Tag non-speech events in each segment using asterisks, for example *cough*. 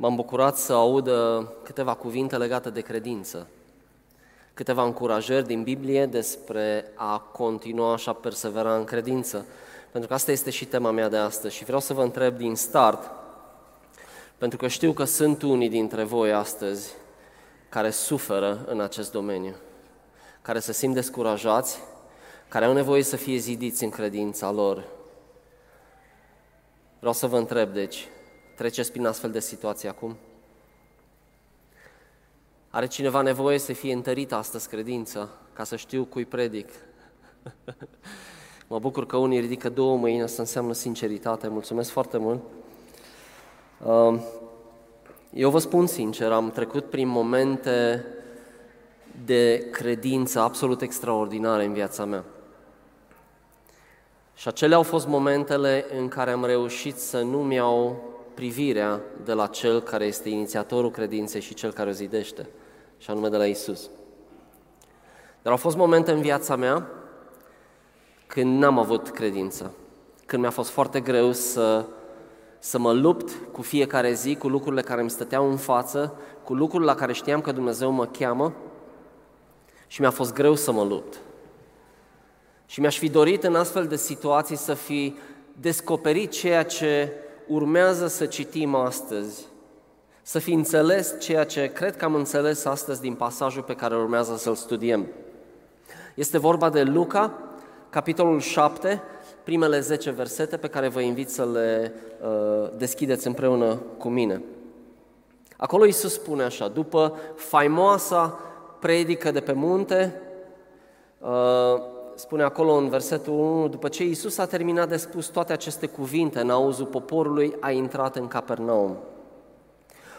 m-am bucurat să aud uh, câteva cuvinte legate de credință, câteva încurajări din Biblie despre a continua și a persevera în credință, pentru că asta este și tema mea de astăzi și vreau să vă întreb din start, pentru că știu că sunt unii dintre voi astăzi care suferă în acest domeniu, care se simt descurajați, care au nevoie să fie zidiți în credința lor. Vreau să vă întreb, deci, Treceți prin astfel de situații acum? Are cineva nevoie să fie întărită astăzi credința, ca să știu cui predic? *laughs* mă bucur că unii ridică două mâini, asta înseamnă sinceritate. Mulțumesc foarte mult. Um, eu vă spun sincer, am trecut prin momente de credință absolut extraordinare în viața mea. Și acelea au fost momentele în care am reușit să nu-mi iau privirea de la Cel care este inițiatorul credinței și Cel care o zidește, și anume de la Isus. Dar au fost momente în viața mea când n-am avut credință, când mi-a fost foarte greu să, să mă lupt cu fiecare zi, cu lucrurile care îmi stăteau în față, cu lucrurile la care știam că Dumnezeu mă cheamă și mi-a fost greu să mă lupt. Și mi-aș fi dorit în astfel de situații să fi descoperit ceea ce urmează să citim astăzi, să fi înțeles ceea ce cred că am înțeles astăzi din pasajul pe care urmează să-l studiem. Este vorba de Luca, capitolul 7, primele 10 versete pe care vă invit să le uh, deschideți împreună cu mine. Acolo Iisus spune așa, după faimoasa predică de pe munte, uh, spune acolo în versetul 1, după ce Iisus a terminat de spus toate aceste cuvinte în auzul poporului, a intrat în Capernaum.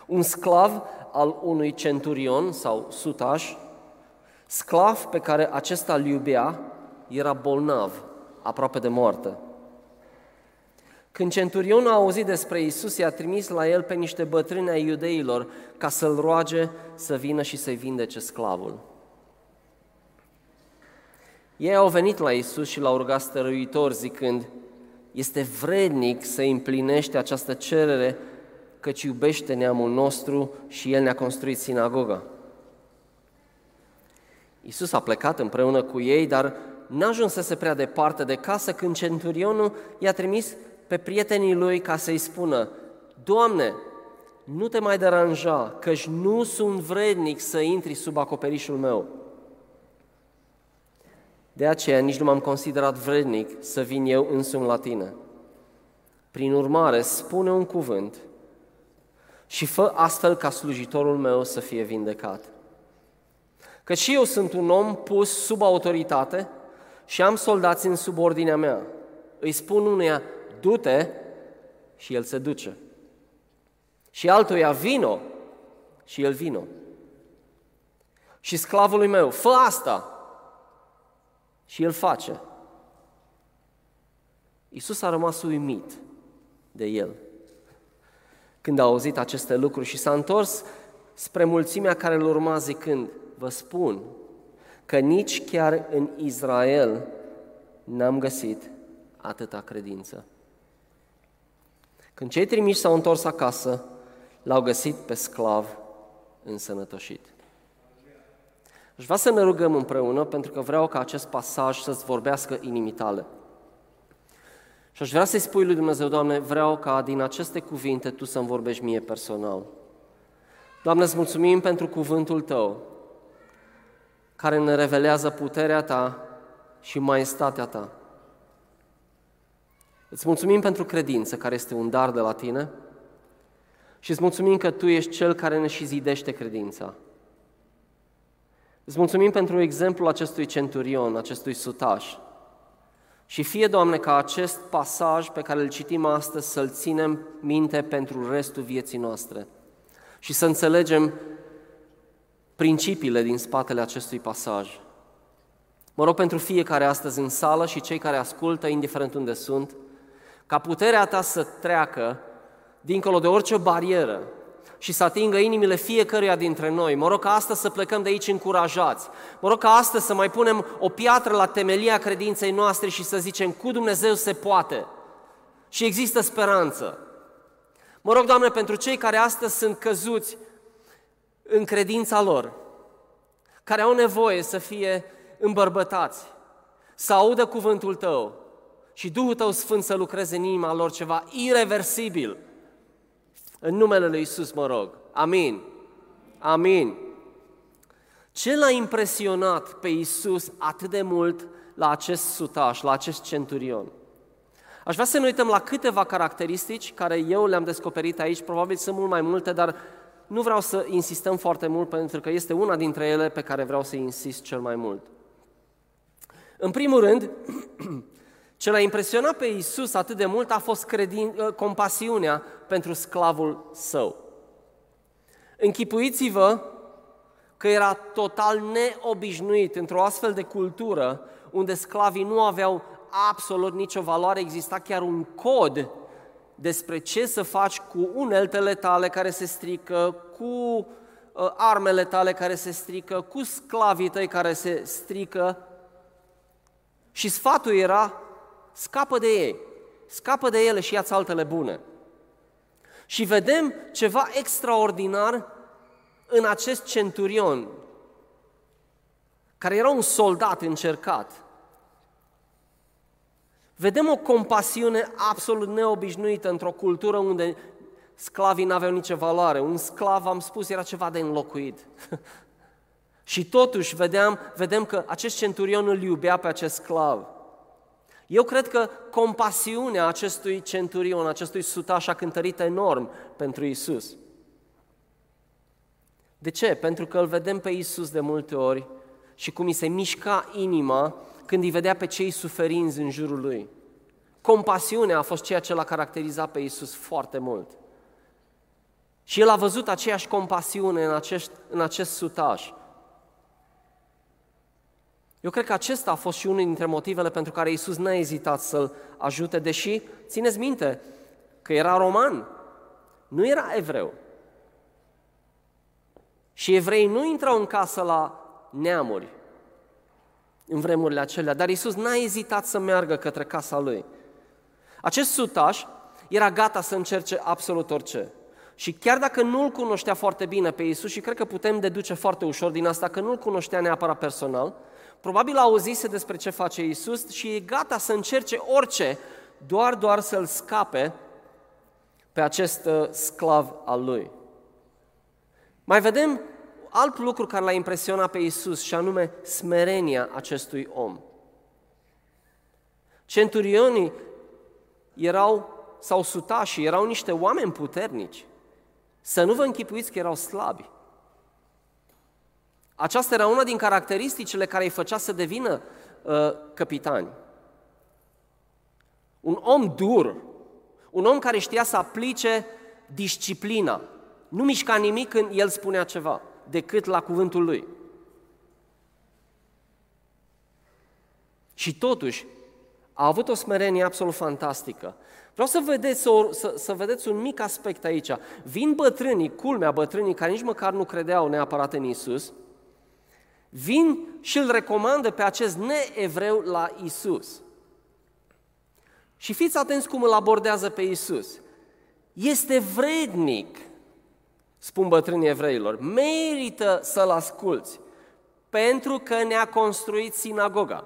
Un sclav al unui centurion sau sutaș, sclav pe care acesta îl iubea, era bolnav, aproape de moarte. Când centurionul a auzit despre Isus, i-a trimis la el pe niște bătrâni ai iudeilor ca să-l roage să vină și să-i vindece sclavul. Ei au venit la Isus și l-au rugat stăruitor zicând, este vrednic să împlinește această cerere căci iubește neamul nostru și El ne-a construit sinagoga. Iisus a plecat împreună cu ei, dar n-a ajuns să se prea departe de casă când centurionul i-a trimis pe prietenii lui ca să-i spună, Doamne, nu te mai deranja, căci nu sunt vrednic să intri sub acoperișul meu. De aceea nici nu m-am considerat vrednic să vin eu însumi la tine. Prin urmare, spune un cuvânt și fă astfel ca slujitorul meu să fie vindecat. Că și eu sunt un om pus sub autoritate și am soldați în subordinea mea. Îi spun unuia, du-te și el se duce. Și altuia, vino și el vino. Și sclavului meu, fă asta și el face. Iisus a rămas uimit de el când a auzit aceste lucruri și s-a întors spre mulțimea care îl urma zicând, vă spun că nici chiar în Israel n-am găsit atâta credință. Când cei trimiși s-au întors acasă, l-au găsit pe sclav însănătoșit. Aș vrea să ne rugăm împreună pentru că vreau ca acest pasaj să-ți vorbească inimii tale. Și aș vrea să-i spui lui Dumnezeu, Doamne, vreau ca din aceste cuvinte Tu să-mi vorbești mie personal. Doamne, îți mulțumim pentru cuvântul Tău, care ne revelează puterea Ta și maestatea Ta. Îți mulțumim pentru credință, care este un dar de la Tine, și îți mulțumim că Tu ești Cel care ne și zidește credința. Îți mulțumim pentru exemplul acestui centurion, acestui sutaș. Și fie, Doamne, ca acest pasaj pe care îl citim astăzi să-l ținem minte pentru restul vieții noastre și să înțelegem principiile din spatele acestui pasaj. Mă rog pentru fiecare astăzi în sală și cei care ascultă, indiferent unde sunt, ca puterea Ta să treacă dincolo de orice barieră, și să atingă inimile fiecăruia dintre noi. Mă rog ca astăzi să plecăm de aici încurajați. Mă rog ca astăzi să mai punem o piatră la temelia credinței noastre și să zicem cu Dumnezeu se poate și există speranță. Mă rog, Doamne, pentru cei care astăzi sunt căzuți în credința lor, care au nevoie să fie îmbărbătați, să audă cuvântul Tău și Duhul Tău Sfânt să lucreze în inima lor ceva irreversibil. În numele Lui Isus mă rog. Amin. Amin. Ce l-a impresionat pe Isus atât de mult la acest sutaș, la acest centurion? Aș vrea să ne uităm la câteva caracteristici care eu le-am descoperit aici, probabil sunt mult mai multe, dar nu vreau să insistăm foarte mult pentru că este una dintre ele pe care vreau să insist cel mai mult. În primul rând, *clears throat* ce l-a impresionat pe Isus atât de mult a fost credin, ă, compasiunea pentru sclavul său. Închipuiți-vă că era total neobișnuit într-o astfel de cultură unde sclavii nu aveau absolut nicio valoare, exista chiar un cod despre ce să faci cu uneltele tale care se strică, cu uh, armele tale care se strică, cu sclavii tăi care se strică. Și sfatul era, scapă de ei, scapă de ele și ia-ți altele bune. Și vedem ceva extraordinar în acest centurion, care era un soldat încercat. Vedem o compasiune absolut neobișnuită într-o cultură unde sclavii n-aveau nicio valoare. Un sclav, am spus, era ceva de înlocuit. *laughs* și totuși vedeam, vedem că acest centurion îl iubea pe acest sclav. Eu cred că compasiunea acestui centurion, acestui sutaș a cântărit enorm pentru Isus. De ce? Pentru că îl vedem pe Isus de multe ori și cum îi se mișca inima când îi vedea pe cei suferinți în jurul lui. Compasiunea a fost ceea ce l-a caracterizat pe Isus foarte mult. Și el a văzut aceeași compasiune în acest, în acest sutaș. Eu cred că acesta a fost și unul dintre motivele pentru care Isus n-a ezitat să-l ajute, deși, țineți minte, că era roman, nu era evreu. Și evrei nu intrau în casă la neamuri în vremurile acelea, dar Isus n-a ezitat să meargă către casa lui. Acest sutaș era gata să încerce absolut orice. Și chiar dacă nu-L cunoștea foarte bine pe Isus, și cred că putem deduce foarte ușor din asta că nu-L cunoștea neapărat personal, probabil auzise despre ce face Isus și e gata să încerce orice, doar, doar să-L scape pe acest uh, sclav al lui. Mai vedem alt lucru care l-a impresionat pe Isus și anume smerenia acestui om. Centurionii erau, sau sutașii, erau niște oameni puternici. Să nu vă închipuiți că erau slabi. Aceasta era una din caracteristicile care îi făcea să devină uh, capitani. Un om dur, un om care știa să aplice disciplina. Nu mișca nimic când el spunea ceva, decât la cuvântul lui. Și totuși, a avut o smerenie absolut fantastică. Vreau să vedeți, o, să, să vedeți un mic aspect aici. Vin bătrânii, culmea bătrânii, care nici măcar nu credeau neapărat în Isus, vin și îl recomandă pe acest neevreu la Isus. Și fiți atenți cum îl abordează pe Isus. Este vrednic, spun bătrânii evreilor, merită să-l asculți, pentru că ne-a construit sinagoga.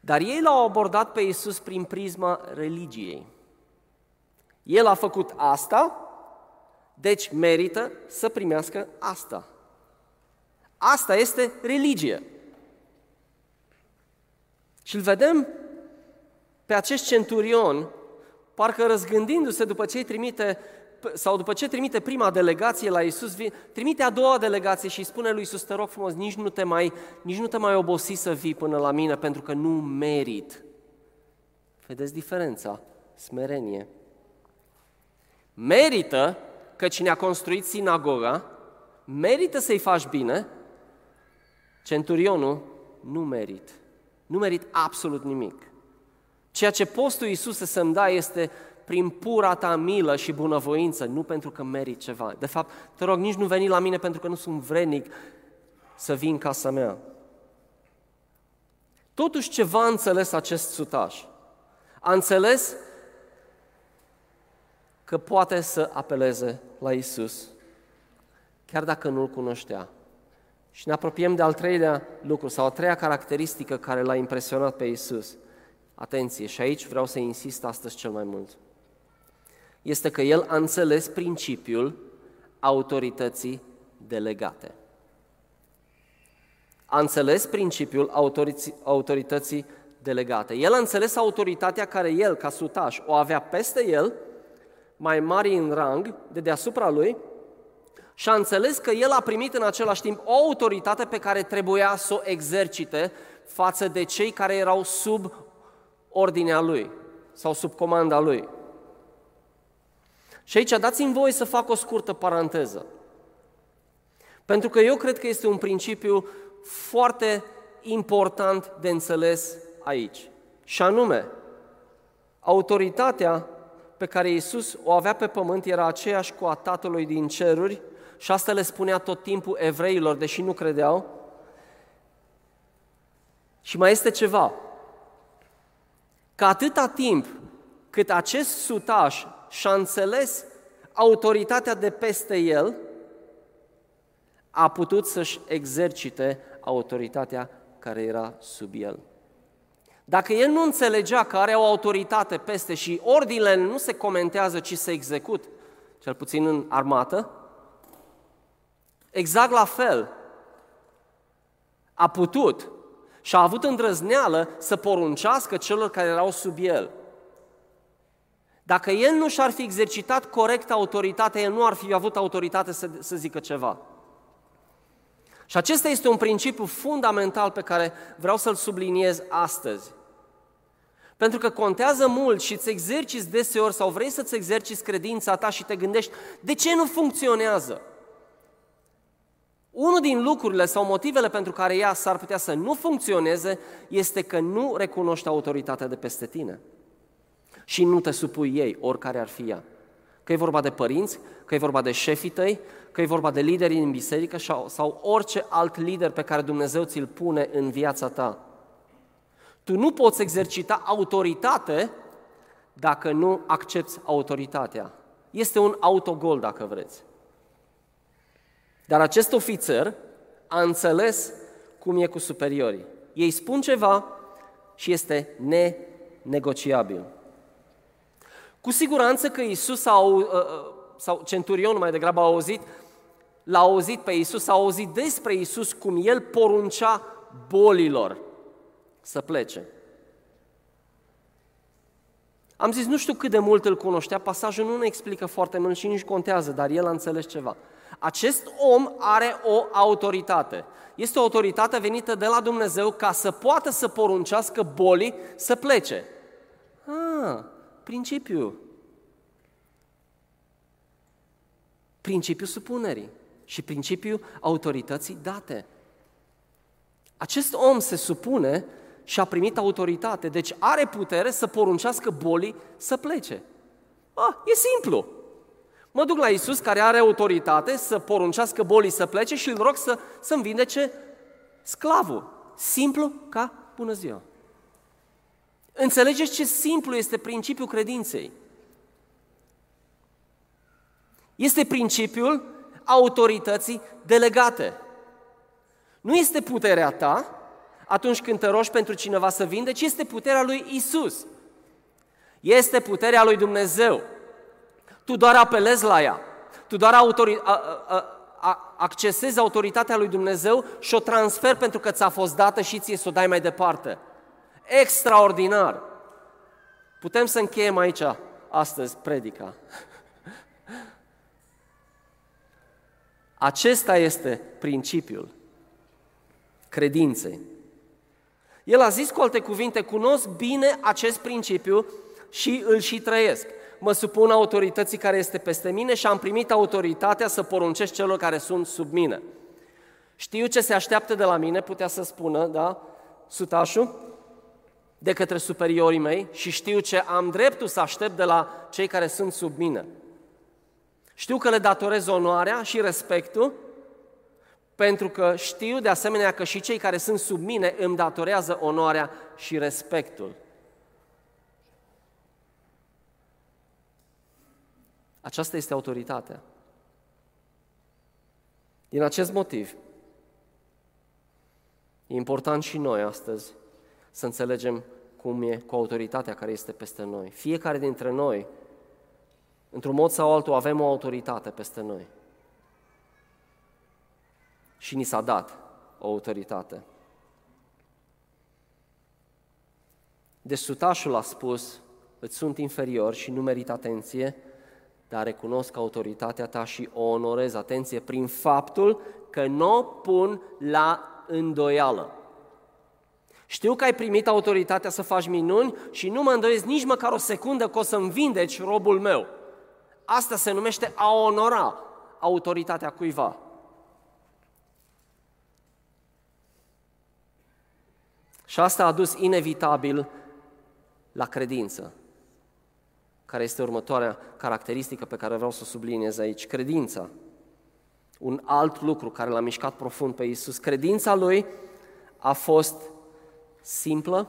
Dar ei l-au abordat pe Iisus prin prisma religiei. El a făcut asta, deci merită să primească asta. Asta este religie. Și îl vedem pe acest centurion, parcă răzgândindu-se după ce îi trimite sau după ce trimite prima delegație la Isus, trimite a doua delegație și îi spune lui Isus, te rog frumos, nici nu te mai, nici nu te mai obosi să vii până la mine, pentru că nu merit. Vedeți diferența? Smerenie. Merită că cine a construit sinagoga, merită să-i faci bine, centurionul nu merit. Nu merit absolut nimic. Ceea ce postul Iisus să-mi da este prin pura ta milă și bunăvoință, nu pentru că merit ceva. De fapt, te rog, nici nu veni la mine pentru că nu sunt vrednic să vin în casa mea. Totuși ceva a înțeles acest sutaș. A înțeles că poate să apeleze la Isus, chiar dacă nu-L cunoștea. Și ne apropiem de al treilea lucru sau a treia caracteristică care l-a impresionat pe Isus. Atenție, și aici vreau să insist astăzi cel mai mult. Este că el a înțeles principiul autorității delegate. A înțeles principiul autorității delegate. El a înțeles autoritatea care el, ca sutaș, o avea peste el, mai mari în rang, de deasupra lui, și a înțeles că el a primit în același timp o autoritate pe care trebuia să o exercite față de cei care erau sub ordinea lui sau sub comanda lui. Și aici dați-mi voie să fac o scurtă paranteză. Pentru că eu cred că este un principiu foarte important de înțeles aici. Și anume, autoritatea pe care Iisus o avea pe pământ era aceeași cu a Tatălui din ceruri și asta le spunea tot timpul evreilor, deși nu credeau. Și mai este ceva, că atâta timp cât acest sutaș și-a înțeles autoritatea de peste el, a putut să-și exercite autoritatea care era sub el. Dacă el nu înțelegea că are o autoritate peste și ordinele nu se comentează, ci se execut, cel puțin în armată, exact la fel a putut și a avut îndrăzneală să poruncească celor care erau sub el. Dacă el nu și-ar fi exercitat corect autoritatea, el nu ar fi avut autoritate să, să zică ceva. Și acesta este un principiu fundamental pe care vreau să-l subliniez astăzi. Pentru că contează mult și îți exerciți deseori sau vrei să-ți exerciți credința ta și te gândești de ce nu funcționează. Unul din lucrurile sau motivele pentru care ea s-ar putea să nu funcționeze este că nu recunoști autoritatea de peste tine și nu te supui ei, oricare ar fi ea. Că e vorba de părinți, că e vorba de șefii tăi, că e vorba de lideri în biserică sau orice alt lider pe care Dumnezeu ți-l pune în viața ta. Tu nu poți exercita autoritate dacă nu accepti autoritatea. Este un autogol, dacă vreți. Dar acest ofițer a înțeles cum e cu superiorii. Ei spun ceva și este nenegociabil. Cu siguranță că Isus a, uh, uh, sau centurionul mai degrabă a auzit, l-a auzit pe Isus, a auzit despre Isus cum el poruncea bolilor să plece. Am zis, nu știu cât de mult îl cunoștea, pasajul nu ne explică foarte mult și nici contează, dar el a înțeles ceva. Acest om are o autoritate. Este o autoritate venită de la Dumnezeu ca să poată să poruncească bolii să plece. Ah, principiu. Principiul supunerii și principiul autorității date. Acest om se supune și a primit autoritate, deci are putere să poruncească bolii să plece. Ah, e simplu. Mă duc la Isus care are autoritate să poruncească bolii să plece și îl rog să, să-mi vindece sclavul. Simplu ca bună ziua. Înțelegeți ce simplu este principiul credinței? Este principiul autorității delegate. Nu este puterea ta atunci când te rogi pentru cineva să vinde, ci este puterea lui Isus. Este puterea lui Dumnezeu. Tu doar apelezi la ea. Tu doar autori- a, a, a, accesezi autoritatea lui Dumnezeu și o transfer pentru că ți-a fost dată și ție să o dai mai departe. Extraordinar! Putem să încheiem aici astăzi predica. Acesta este principiul credinței. El a zis cu alte cuvinte, cunosc bine acest principiu și îl și trăiesc. Mă supun autorității care este peste mine și am primit autoritatea să poruncesc celor care sunt sub mine. Știu ce se așteaptă de la mine, putea să spună, da, sutașul, de către superiorii mei și știu ce am dreptul să aștept de la cei care sunt sub mine. Știu că le datorez onoarea și respectul, pentru că știu de asemenea că și cei care sunt sub mine îmi datorează onoarea și respectul. Aceasta este autoritatea. Din acest motiv, e important și noi astăzi să înțelegem cum e cu autoritatea care este peste noi. Fiecare dintre noi, într-un mod sau altul, avem o autoritate peste noi. Și ni s-a dat o autoritate. Deci sutașul a spus, îți sunt inferior și nu merit atenție, dar recunosc autoritatea ta și o onorez, atenție, prin faptul că nu o pun la îndoială. Știu că ai primit autoritatea să faci minuni și nu mă îndoiesc nici măcar o secundă că o să-mi vindeci robul meu. Asta se numește a onora autoritatea cuiva. Și asta a dus inevitabil la credință, care este următoarea caracteristică pe care vreau să o subliniez aici. Credința. Un alt lucru care l-a mișcat profund pe Isus. Credința lui a fost simplă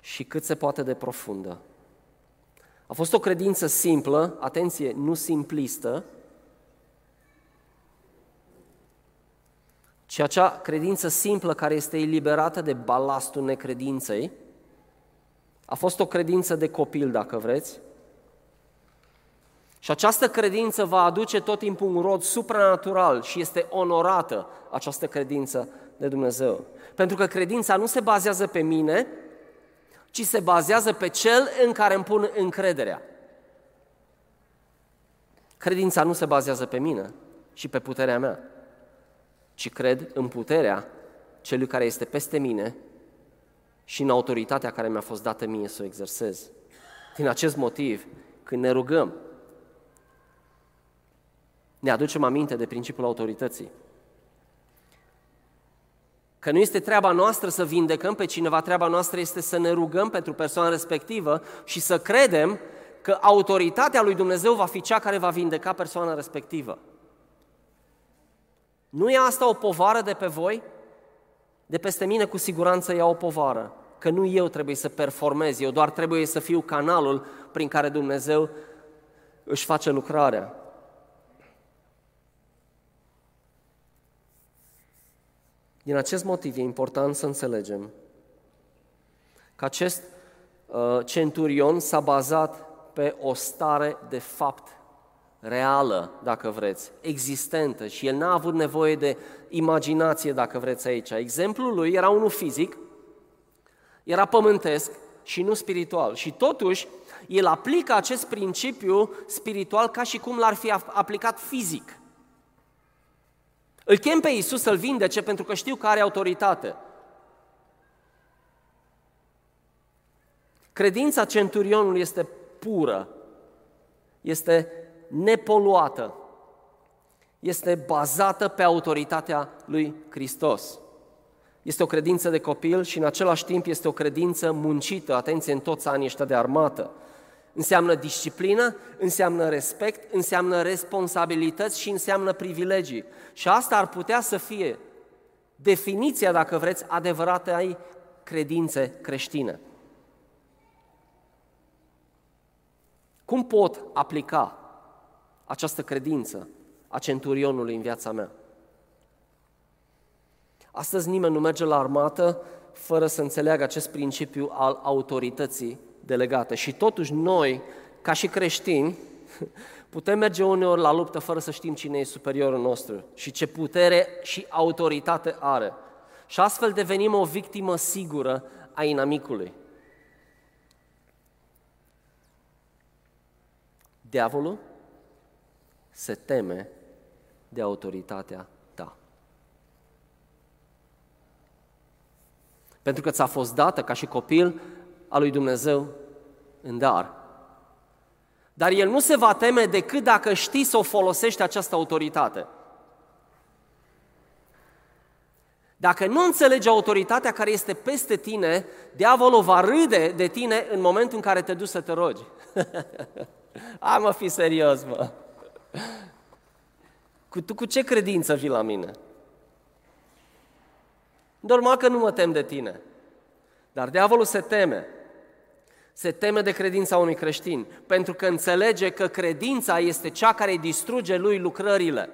și cât se poate de profundă. A fost o credință simplă, atenție, nu simplistă, ci acea credință simplă care este eliberată de balastul necredinței, a fost o credință de copil, dacă vreți, și această credință va aduce tot timpul un rod supranatural și este onorată această credință de Dumnezeu. Pentru că credința nu se bazează pe mine, ci se bazează pe cel în care îmi pun încrederea. Credința nu se bazează pe mine și pe puterea mea, ci cred în puterea celui care este peste mine și în autoritatea care mi-a fost dată mie să o exersez. Din acest motiv, când ne rugăm, ne aducem aminte de principiul autorității. Că nu este treaba noastră să vindecăm pe cineva, treaba noastră este să ne rugăm pentru persoana respectivă și să credem că autoritatea lui Dumnezeu va fi cea care va vindeca persoana respectivă. Nu e asta o povară de pe voi? De peste mine cu siguranță ia o povară, că nu eu trebuie să performez, eu doar trebuie să fiu canalul prin care Dumnezeu își face lucrarea. Din acest motiv e important să înțelegem că acest uh, centurion s-a bazat pe o stare de fapt reală, dacă vreți, existentă și el n-a avut nevoie de imaginație, dacă vreți aici. Exemplul lui era unul fizic, era pământesc și nu spiritual. Și totuși, el aplică acest principiu spiritual ca și cum l-ar fi aplicat fizic. Îl chem pe Iisus să-l vindece pentru că știu că are autoritate. Credința centurionului este pură, este nepoluată, este bazată pe autoritatea lui Hristos. Este o credință de copil și în același timp este o credință muncită, atenție, în toți anii ăștia de armată. Înseamnă disciplină, înseamnă respect, înseamnă responsabilități și înseamnă privilegii. Și asta ar putea să fie definiția, dacă vreți, adevărată ai credințe creștine. Cum pot aplica această credință a centurionului în viața mea? Astăzi nimeni nu merge la armată fără să înțeleagă acest principiu al autorității delegate. Și totuși noi, ca și creștini, *laughs* putem merge uneori la luptă fără să știm cine e superiorul nostru și ce putere și autoritate are. Și astfel devenim o victimă sigură a inamicului. Diavolul se teme de autoritatea ta. Pentru că ți-a fost dată ca și copil a lui Dumnezeu în dar. Dar el nu se va teme decât dacă știi să o folosești această autoritate. Dacă nu înțelegi autoritatea care este peste tine, diavolul va râde de tine în momentul în care te duci să te rogi. *laughs* Hai mă, fi serios, mă. Cu, tu cu ce credință vii la mine? Normal că nu mă tem de tine. Dar diavolul se teme. Se teme de credința unui creștin, pentru că înțelege că credința este cea care distruge lui lucrările.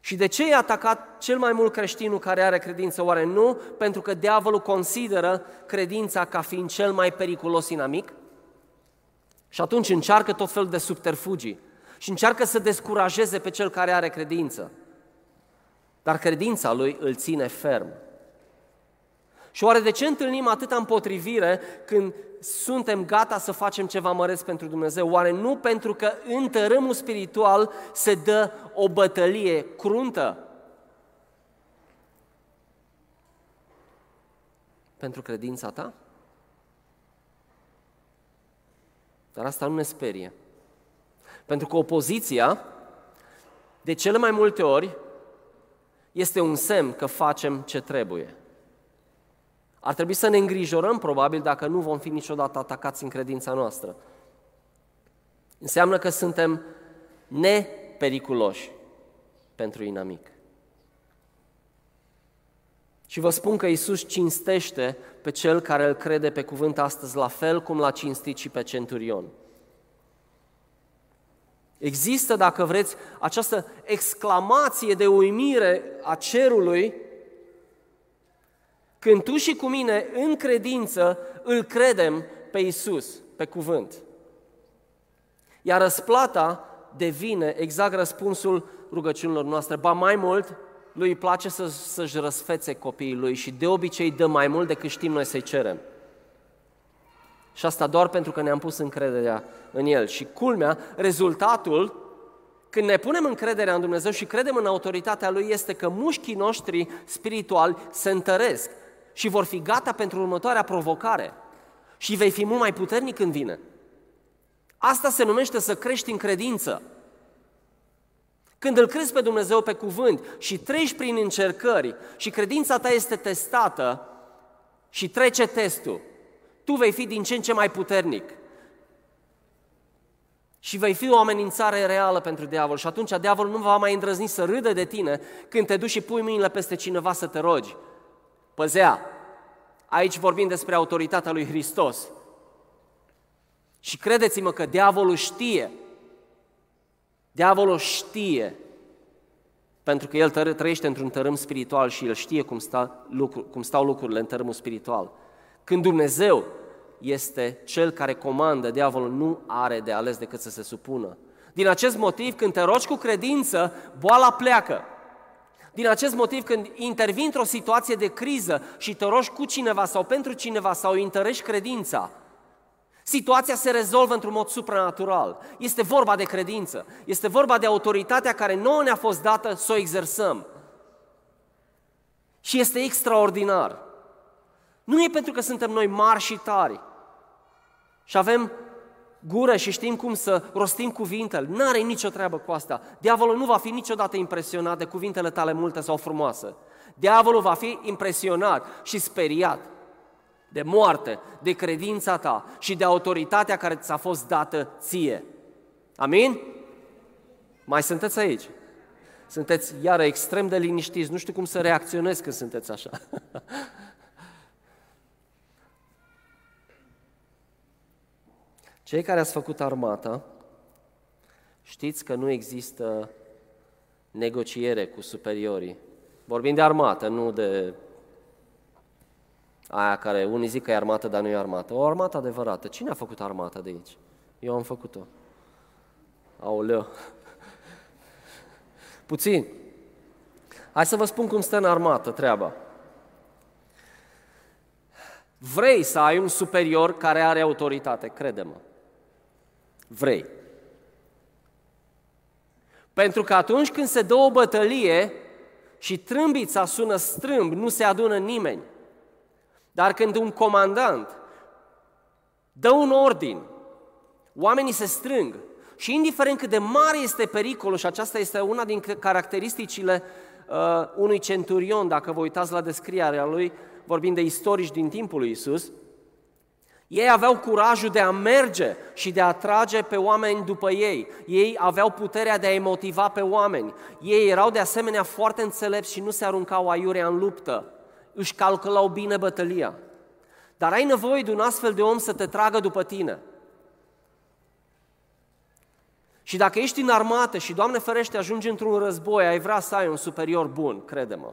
Și de ce e atacat cel mai mult creștinul care are credință? Oare nu pentru că diavolul consideră credința ca fiind cel mai periculos inamic? Și atunci încearcă tot felul de subterfugii și încearcă să descurajeze pe cel care are credință. Dar credința lui îl ține ferm. Și oare de ce întâlnim atâta împotrivire când suntem gata să facem ceva măreț pentru Dumnezeu? Oare nu pentru că în tărâmul spiritual se dă o bătălie cruntă? Pentru credința ta? Dar asta nu ne sperie. Pentru că opoziția, de cele mai multe ori, este un semn că facem ce trebuie. Ar trebui să ne îngrijorăm, probabil, dacă nu vom fi niciodată atacați în credința noastră. Înseamnă că suntem nepericuloși pentru inamic. Și vă spun că Isus cinstește pe cel care îl crede pe cuvânt astăzi, la fel cum l-a cinstit și pe centurion. Există, dacă vreți, această exclamație de uimire a cerului când tu și cu mine, în credință, îl credem pe Isus, pe cuvânt. Iar răsplata devine exact răspunsul rugăciunilor noastre. Ba mai mult, lui îi place să, să-și răsfețe copiii lui și de obicei dă mai mult decât știm noi să-i cerem. Și asta doar pentru că ne-am pus încrederea în El. Și culmea, rezultatul, când ne punem încrederea în Dumnezeu și credem în autoritatea Lui, este că mușchii noștri spirituali se întăresc și vor fi gata pentru următoarea provocare. Și vei fi mult mai puternic când vine. Asta se numește să crești în credință. Când îl crezi pe Dumnezeu pe cuvânt și treci prin încercări și credința ta este testată și trece testul, tu vei fi din ce în ce mai puternic. Și vei fi o amenințare reală pentru diavol și atunci diavolul nu va mai îndrăzni să râdă de tine când te duci și pui mâinile peste cineva să te rogi. Păzea. Aici vorbim despre autoritatea lui Hristos. Și credeți-mă că diavolul știe. Diavolul știe. Pentru că el trăiește într-un tărâm spiritual și el știe cum, sta, lucru, cum stau lucrurile în tărâmul spiritual. Când Dumnezeu este cel care comandă, diavolul nu are de ales decât să se supună. Din acest motiv, când te rogi cu credință, boala pleacă. Din acest motiv, când intervii într-o situație de criză și te rogi cu cineva sau pentru cineva sau îi întărești credința, situația se rezolvă într-un mod supranatural. Este vorba de credință, este vorba de autoritatea care nouă ne-a fost dată să o exersăm. Și este extraordinar. Nu e pentru că suntem noi mari și tari și avem gură și știm cum să rostim cuvintele. N-are nicio treabă cu asta. Diavolul nu va fi niciodată impresionat de cuvintele tale multe sau frumoase. Diavolul va fi impresionat și speriat de moarte, de credința ta și de autoritatea care ți-a fost dată ție. Amin? Mai sunteți aici? Sunteți iară extrem de liniștiți, nu știu cum să reacționez când sunteți așa. *laughs* Cei care ați făcut armata, știți că nu există negociere cu superiorii. Vorbim de armată, nu de aia care unii zic că e armată, dar nu e armată. O armată adevărată. Cine a făcut armata de aici? Eu am făcut-o. Aoleu. *laughs* Puțin. Hai să vă spun cum stă în armată treaba. Vrei să ai un superior care are autoritate, crede-mă. Vrei. Pentru că atunci când se dă o bătălie și trâmbița sună strâmb, nu se adună nimeni. Dar când un comandant dă un ordin, oamenii se strâng și indiferent cât de mare este pericolul, și aceasta este una din caracteristicile uh, unui centurion, dacă vă uitați la descrierea lui, vorbim de istorici din timpul lui Isus, ei aveau curajul de a merge și de a trage pe oameni după ei. Ei aveau puterea de a-i motiva pe oameni. Ei erau de asemenea foarte înțelepți și nu se aruncau aiurea în luptă. Își calculau bine bătălia. Dar ai nevoie de un astfel de om să te tragă după tine. Și dacă ești în armată și, Doamne ferește, ajungi într-un război, ai vrea să ai un superior bun, crede-mă.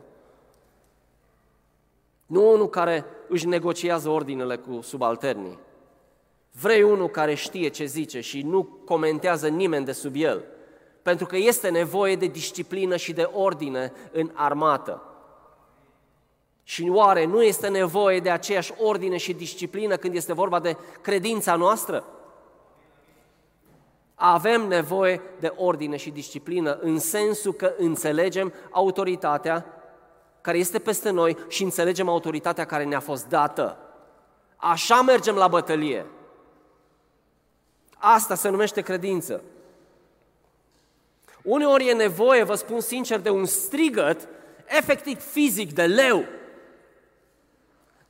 Nu unul care își negociază ordinele cu subalternii. Vrei unul care știe ce zice și nu comentează nimeni de sub el. Pentru că este nevoie de disciplină și de ordine în armată. Și oare nu este nevoie de aceeași ordine și disciplină când este vorba de credința noastră? Avem nevoie de ordine și disciplină în sensul că înțelegem autoritatea care este peste noi și înțelegem autoritatea care ne-a fost dată. Așa mergem la bătălie. Asta se numește credință. Uneori e nevoie, vă spun sincer, de un strigăt efectiv fizic, de leu.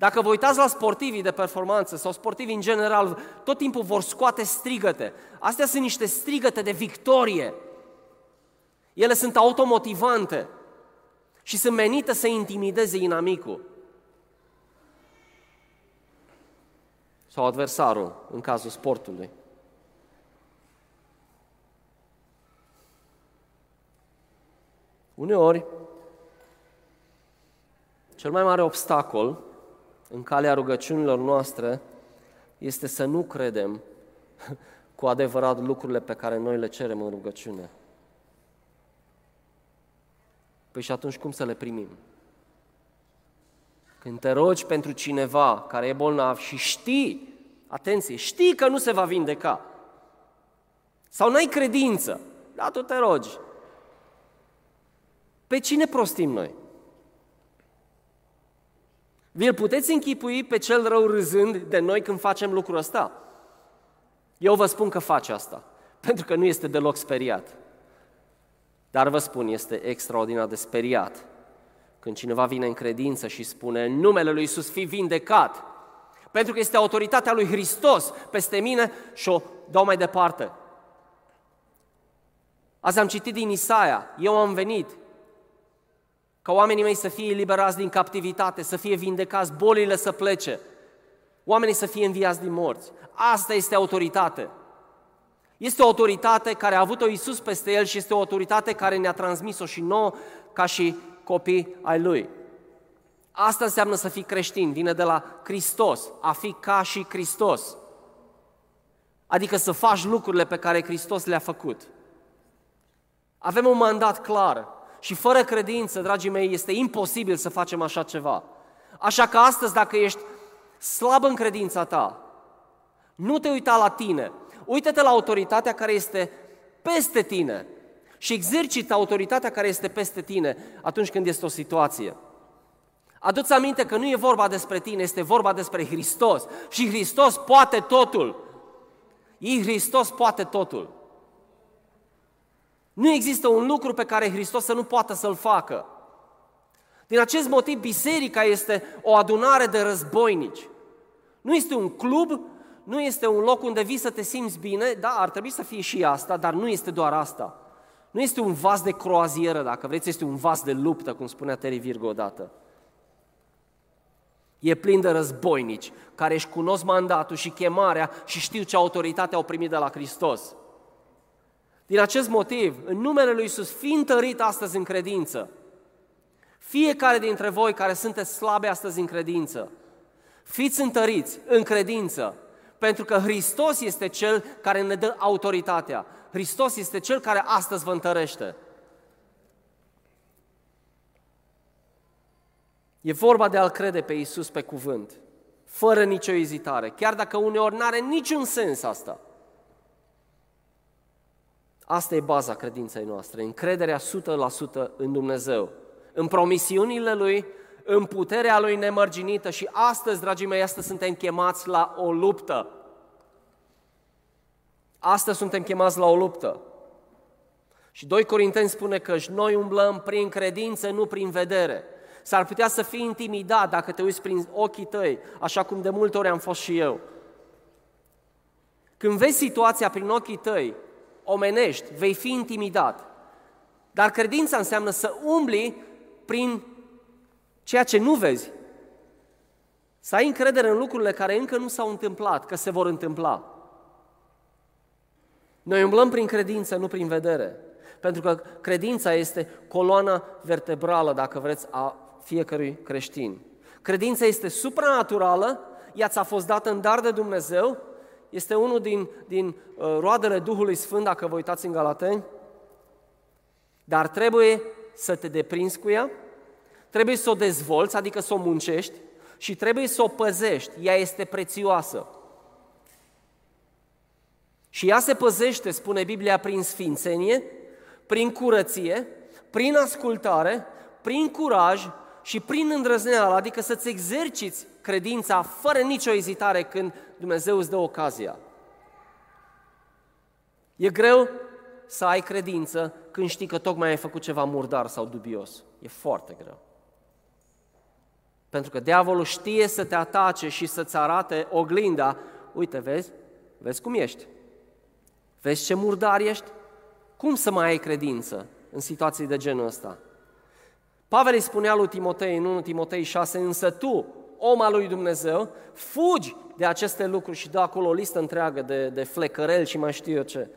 Dacă vă uitați la sportivii de performanță sau sportivii în general, tot timpul vor scoate strigăte. Astea sunt niște strigăte de victorie. Ele sunt automotivante și sunt menite să intimideze inamicul. Sau adversarul, în cazul sportului. Uneori, cel mai mare obstacol în calea rugăciunilor noastre este să nu credem *laughs* cu adevărat lucrurile pe care noi le cerem în rugăciune. Păi și atunci cum să le primim? Când te rogi pentru cineva care e bolnav și știi, atenție, știi că nu se va vindeca, sau n-ai credință, da, tu te rogi. Pe cine prostim noi? Vi-l puteți închipui pe cel rău râzând de noi când facem lucrul ăsta? Eu vă spun că face asta, *laughs* pentru că nu este deloc speriat. Dar vă spun, este extraordinar de speriat când cineva vine în credință și spune în numele lui Iisus fi vindecat, pentru că este autoritatea lui Hristos peste mine și o dau mai departe. Azi am citit din Isaia, eu am venit ca oamenii mei să fie eliberați din captivitate, să fie vindecați, bolile să plece, oamenii să fie înviați din morți. Asta este autoritate. Este o autoritate care a avut-o Iisus peste el și este o autoritate care ne-a transmis-o și nouă ca și copii ai Lui. Asta înseamnă să fii creștin, vine de la Hristos, a fi ca și Hristos. Adică să faci lucrurile pe care Hristos le-a făcut. Avem un mandat clar și fără credință, dragii mei, este imposibil să facem așa ceva. Așa că astăzi, dacă ești slab în credința ta, nu te uita la tine, uită-te la autoritatea care este peste tine și exercită autoritatea care este peste tine atunci când este o situație. Adu-ți aminte că nu e vorba despre tine, este vorba despre Hristos. Și Hristos poate totul. Ei Hristos poate totul. Nu există un lucru pe care Hristos să nu poată să-l facă. Din acest motiv, biserica este o adunare de războinici. Nu este un club, nu este un loc unde vii să te simți bine, da, ar trebui să fie și asta, dar nu este doar asta. Nu este un vas de croazieră, dacă vreți, este un vas de luptă, cum spunea Terry Virgo odată. E plin de războinici care își cunosc mandatul și chemarea și știu ce autoritate au primit de la Hristos. Din acest motiv, în numele Lui Iisus, fi întărit astăzi în credință. Fiecare dintre voi care sunteți slabe astăzi în credință, fiți întăriți în credință, pentru că Hristos este Cel care ne dă autoritatea. Hristos este Cel care astăzi vă întărește. E vorba de a-L crede pe Iisus pe cuvânt, fără nicio ezitare, chiar dacă uneori nu are niciun sens asta. Asta e baza credinței noastre, încrederea 100% în Dumnezeu, în promisiunile Lui, în puterea Lui nemărginită și astăzi, dragii mei, astăzi suntem chemați la o luptă. Astăzi suntem chemați la o luptă. Și 2 Corinteni spune că noi umblăm prin credință, nu prin vedere. S-ar putea să fii intimidat dacă te uiți prin ochii tăi, așa cum de multe ori am fost și eu. Când vezi situația prin ochii tăi, omenești, vei fi intimidat. Dar credința înseamnă să umbli prin ceea ce nu vezi. Să ai încredere în lucrurile care încă nu s-au întâmplat, că se vor întâmpla. Noi umblăm prin credință, nu prin vedere. Pentru că credința este coloana vertebrală, dacă vreți, a fiecărui creștin. Credința este supranaturală, ea ți-a fost dată în dar de Dumnezeu, este unul din, din uh, roadele Duhului Sfânt, dacă vă uitați în Galateni, dar trebuie să te deprinzi cu ea, trebuie să o dezvolți, adică să o muncești și trebuie să o păzești. Ea este prețioasă. Și ea se păzește, spune Biblia, prin sfințenie, prin curăție, prin ascultare, prin curaj și prin îndrăzneală, adică să-ți exerciți credința fără nicio ezitare când Dumnezeu îți dă ocazia. E greu să ai credință când știi că tocmai ai făcut ceva murdar sau dubios. E foarte greu. Pentru că diavolul știe să te atace și să-ți arate oglinda. Uite, vezi? Vezi cum ești. Vezi ce murdar ești? Cum să mai ai credință în situații de genul ăsta? Pavel îi spunea lui Timotei în 1 Timotei 6, însă tu, om al lui Dumnezeu, fugi de aceste lucruri și dă acolo o listă întreagă de, de flecărel și mai știu eu ce.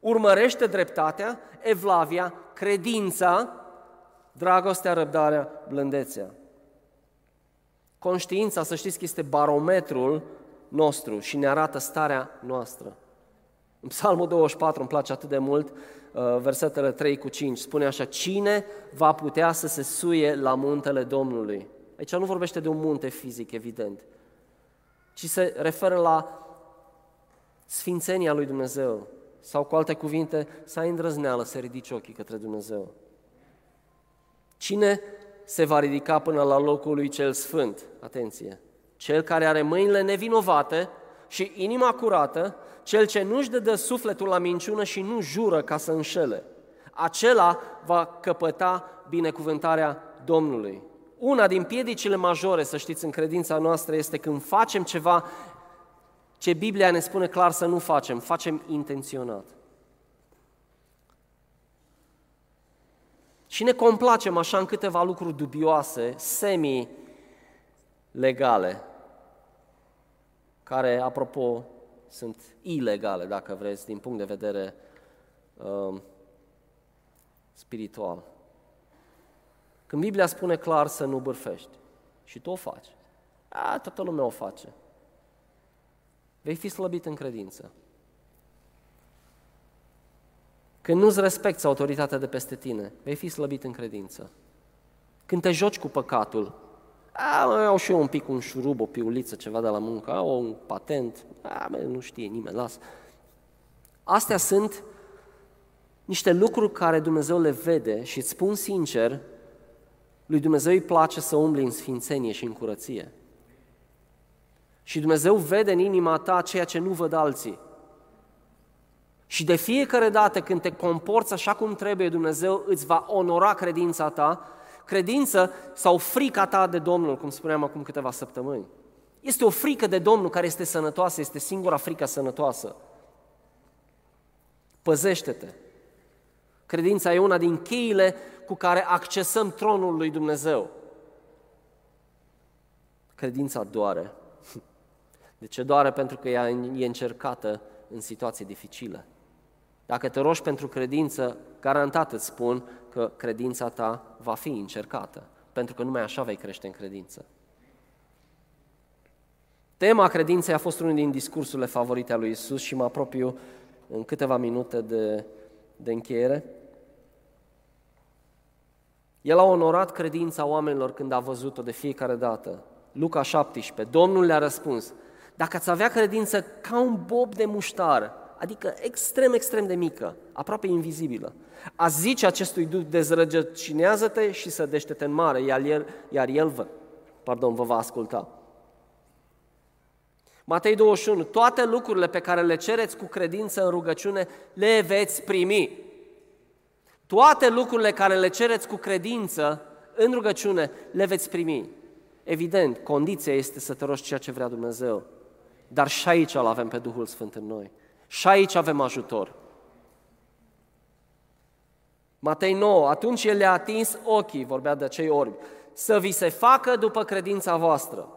Urmărește dreptatea, evlavia, credința, dragostea, răbdarea, blândețea. Conștiința, să știți că este barometrul nostru și ne arată starea noastră. În Psalmul 24 îmi place atât de mult, uh, versetele 3 cu 5, spune așa, cine va putea să se suie la muntele Domnului? Aici nu vorbește de un munte fizic, evident, ci se referă la sfințenia lui Dumnezeu, sau cu alte cuvinte, să ai îndrăzneală să ridici ochii către Dumnezeu. Cine se va ridica până la locul lui cel sfânt? Atenție! Cel care are mâinile nevinovate și inima curată, cel ce nu-și dă sufletul la minciună și nu jură ca să înșele. Acela va căpăta binecuvântarea Domnului. Una din piedicile majore, să știți, în credința noastră este când facem ceva ce Biblia ne spune clar să nu facem, facem intenționat. Și ne complacem așa în câteva lucruri dubioase, semi-legale, care, apropo, sunt ilegale, dacă vreți, din punct de vedere uh, spiritual. Când Biblia spune clar să nu bârfești și tu o faci, a, toată lumea o face, vei fi slăbit în credință. Când nu-ți respecti autoritatea de peste tine, vei fi slăbit în credință. Când te joci cu păcatul, a, mai au și eu un pic un șurub, o piuliță, ceva de la muncă, au un patent, a, mă, nu știe nimeni, las. Astea sunt niște lucruri care Dumnezeu le vede și îți spun sincer, lui Dumnezeu îi place să umbli în sfințenie și în curăție. Și Dumnezeu vede în inima ta ceea ce nu văd alții. Și de fiecare dată când te comporți așa cum trebuie, Dumnezeu îți va onora credința ta, credință sau frica ta de Domnul, cum spuneam acum câteva săptămâni. Este o frică de Domnul care este sănătoasă, este singura frică sănătoasă. Păzește-te! Credința e una din cheile cu care accesăm tronul lui Dumnezeu. Credința doare. De ce doare? Pentru că ea e încercată în situații dificile. Dacă te rogi pentru credință, garantat îți spun că credința ta va fi încercată, pentru că numai așa vei crește în credință. Tema credinței a fost unul din discursurile favorite a lui Isus și mă apropiu în câteva minute de, de încheiere. El a onorat credința oamenilor când a văzut-o de fiecare dată. Luca 17. Domnul le-a răspuns, dacă ați avea credință ca un bob de muștar, adică extrem, extrem de mică, aproape invizibilă, a zice acestui duh, dezrăgăcinează-te și sădește-te în mare, iar el, iar el vă, pardon, vă va asculta. Matei 21. Toate lucrurile pe care le cereți cu credință în rugăciune, le veți primi. Toate lucrurile care le cereți cu credință în rugăciune, le veți primi. Evident, condiția este să te rogi ceea ce vrea Dumnezeu. Dar și aici îl avem pe Duhul Sfânt în noi. Și aici avem ajutor. Matei 9, atunci el le-a atins ochii, vorbea de acei orbi, să vi se facă după credința voastră.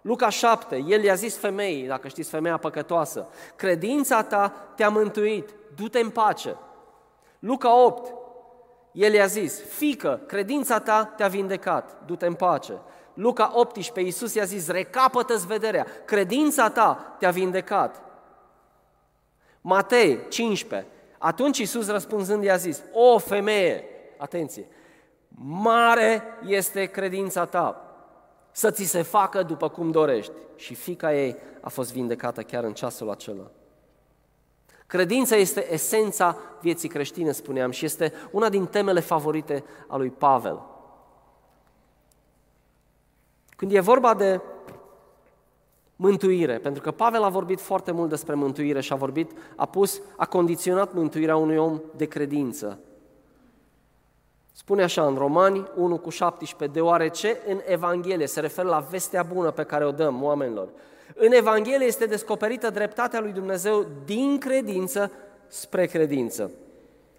Luca 7, el i-a zis femeii, dacă știți femeia păcătoasă, credința ta te-a mântuit, du-te în pace. Luca 8, el i-a zis, fică, credința ta te-a vindecat, du-te în pace. Luca 18, Iisus i-a zis, recapătă-ți vederea, credința ta te-a vindecat. Matei 15, atunci Iisus răspunzând i-a zis, o femeie, atenție, mare este credința ta, să ți se facă după cum dorești. Și fica ei a fost vindecată chiar în ceasul acela. Credința este esența vieții creștine, spuneam, și este una din temele favorite a lui Pavel. Când e vorba de mântuire, pentru că Pavel a vorbit foarte mult despre mântuire și a vorbit, a pus, a condiționat mântuirea unui om de credință. Spune așa în Romani 1 cu 17, deoarece în Evanghelie, se referă la vestea bună pe care o dăm oamenilor, în Evanghelie este descoperită dreptatea lui Dumnezeu din credință spre credință.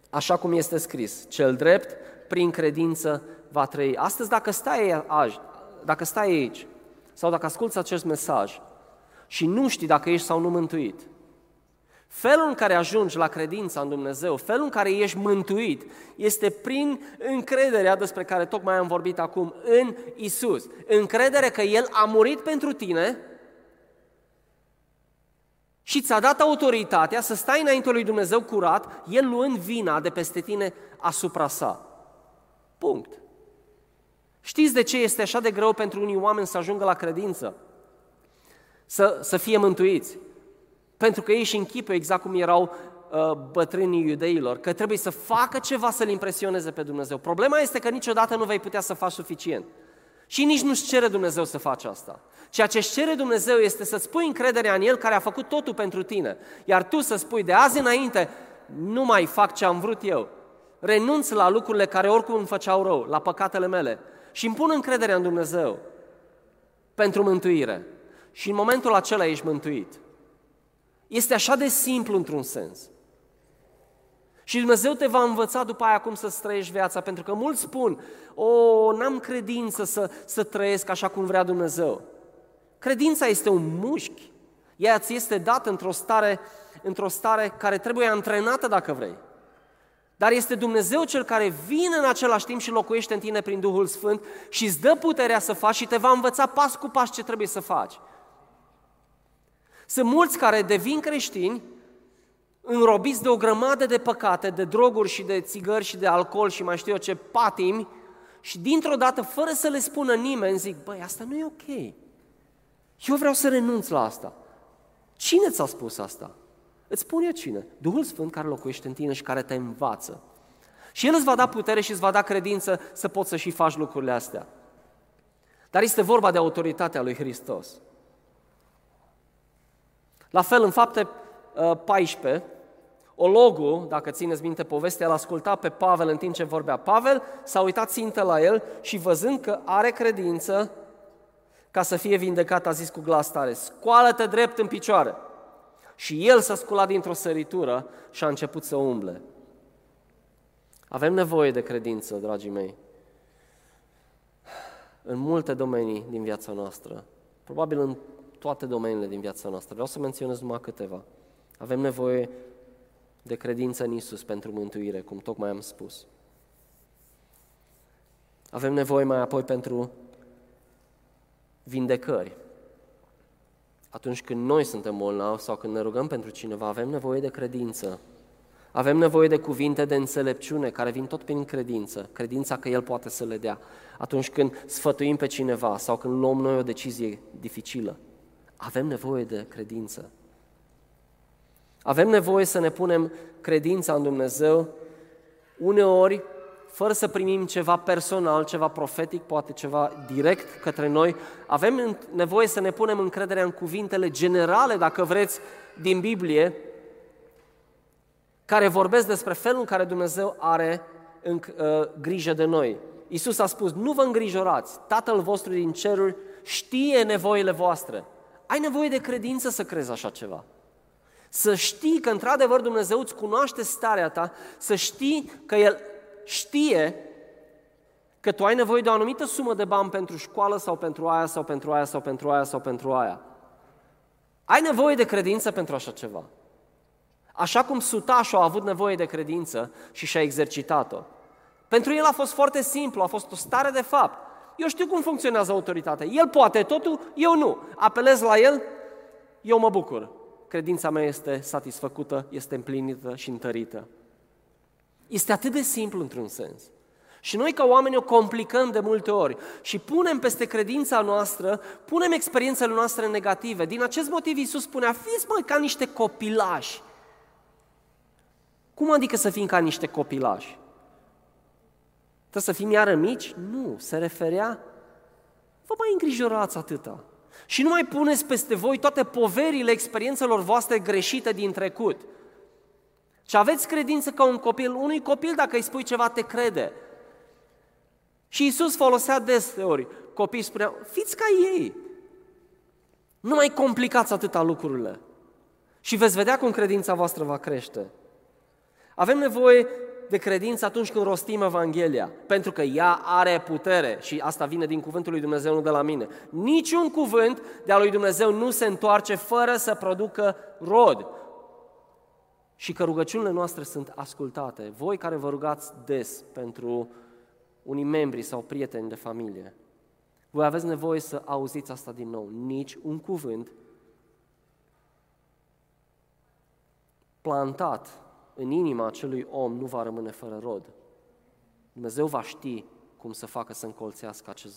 Așa cum este scris, cel drept prin credință va trăi. Astăzi, dacă stai, aici, dacă stai aici sau dacă asculți acest mesaj și nu știi dacă ești sau nu mântuit, Felul în care ajungi la credința în Dumnezeu, felul în care ești mântuit, este prin încrederea despre care tocmai am vorbit acum în Isus. Încredere că El a murit pentru tine și ți-a dat autoritatea să stai înainte lui Dumnezeu curat, El luând vina de peste tine asupra sa. Punct. Știți de ce este așa de greu pentru unii oameni să ajungă la credință? Să, să fie mântuiți? Pentru că ei și închipă exact cum erau uh, bătrânii iudeilor, că trebuie să facă ceva să-L impresioneze pe Dumnezeu. Problema este că niciodată nu vei putea să faci suficient. Și nici nu-ți cere Dumnezeu să faci asta. Ceea ce îți cere Dumnezeu este să-ți pui încrederea în El care a făcut totul pentru tine. Iar tu să spui de azi înainte, nu mai fac ce am vrut eu. Renunț la lucrurile care oricum îmi făceau rău, la păcatele mele. Și îmi pun încrederea în Dumnezeu pentru mântuire. Și în momentul acela ești mântuit. Este așa de simplu într-un sens. Și Dumnezeu te va învăța după aia cum să trăiești viața, pentru că mulți spun, o, n-am credință să, să trăiesc așa cum vrea Dumnezeu. Credința este un mușchi. Ea ți este dată într-o stare, într-o stare care trebuie antrenată dacă vrei. Dar este Dumnezeu cel care vine în același timp și locuiește în tine prin Duhul Sfânt și îți dă puterea să faci și te va învăța pas cu pas ce trebuie să faci. Sunt mulți care devin creștini înrobiți de o grămadă de păcate, de droguri și de țigări și de alcool și mai știu eu ce patimi și dintr-o dată, fără să le spună nimeni, zic, băi, asta nu e ok. Eu vreau să renunț la asta. Cine ți-a spus asta? Îți spun eu cine? Duhul Sfânt care locuiește în tine și care te învață. Și El îți va da putere și îți va da credință să poți să și faci lucrurile astea. Dar este vorba de autoritatea lui Hristos. La fel, în fapte 14, uh, Ologul, dacă țineți minte povestea, l-a ascultat pe Pavel în timp ce vorbea. Pavel s-a uitat țintă la el și văzând că are credință ca să fie vindecat, a zis cu glas tare, scoală-te drept în picioare. Și el s-a sculat dintr-o săritură și a început să umble. Avem nevoie de credință, dragii mei, în multe domenii din viața noastră, probabil în toate domeniile din viața noastră. Vreau să menționez numai câteva. Avem nevoie de credință în Isus pentru mântuire, cum tocmai am spus. Avem nevoie mai apoi pentru vindecări. Atunci când noi suntem bolnavi sau când ne rugăm pentru cineva, avem nevoie de credință. Avem nevoie de cuvinte de înțelepciune care vin tot prin credință, credința că El poate să le dea. Atunci când sfătuim pe cineva sau când luăm noi o decizie dificilă, avem nevoie de credință. Avem nevoie să ne punem credința în Dumnezeu, uneori fără să primim ceva personal, ceva profetic, poate ceva direct către noi. Avem nevoie să ne punem încrederea în cuvintele generale, dacă vreți, din Biblie, care vorbesc despre felul în care Dumnezeu are în, uh, grijă de noi. Iisus a spus, nu vă îngrijorați, Tatăl vostru din ceruri știe nevoile voastre. Ai nevoie de credință să crezi așa ceva. Să știi că într-adevăr Dumnezeu îți cunoaște starea ta, să știi că El știe că tu ai nevoie de o anumită sumă de bani pentru școală sau pentru aia sau pentru aia sau pentru aia sau pentru aia. Ai nevoie de credință pentru așa ceva. Așa cum sutașul a avut nevoie de credință și și-a exercitat-o. Pentru el a fost foarte simplu, a fost o stare de fapt. Eu știu cum funcționează autoritatea. El poate totul, eu nu. Apelez la el, eu mă bucur. Credința mea este satisfăcută, este împlinită și întărită. Este atât de simplu într-un sens. Și noi ca oameni o complicăm de multe ori și punem peste credința noastră, punem experiențele noastre negative. Din acest motiv Iisus spunea, fiți mai ca niște copilași. Cum adică să fim ca niște copilași? Trebuie să fim iară mici? Nu, se referea, vă mai îngrijorați atâta. Și nu mai puneți peste voi toate poverile experiențelor voastre greșite din trecut. Și aveți credință ca un copil. Unui copil, dacă îi spui ceva, te crede. Și Isus folosea deseori. Copiii spuneau, fiți ca ei. Nu mai complicați atâta lucrurile. Și veți vedea cum credința voastră va crește. Avem nevoie de credință atunci când rostim Evanghelia, pentru că ea are putere și asta vine din cuvântul lui Dumnezeu, nu de la mine. Niciun cuvânt de a lui Dumnezeu nu se întoarce fără să producă rod. Și că rugăciunile noastre sunt ascultate. Voi care vă rugați des pentru unii membri sau prieteni de familie, voi aveți nevoie să auziți asta din nou. Nici un cuvânt plantat în inima acelui om nu va rămâne fără rod. Dumnezeu va ști cum să facă să încolțească acest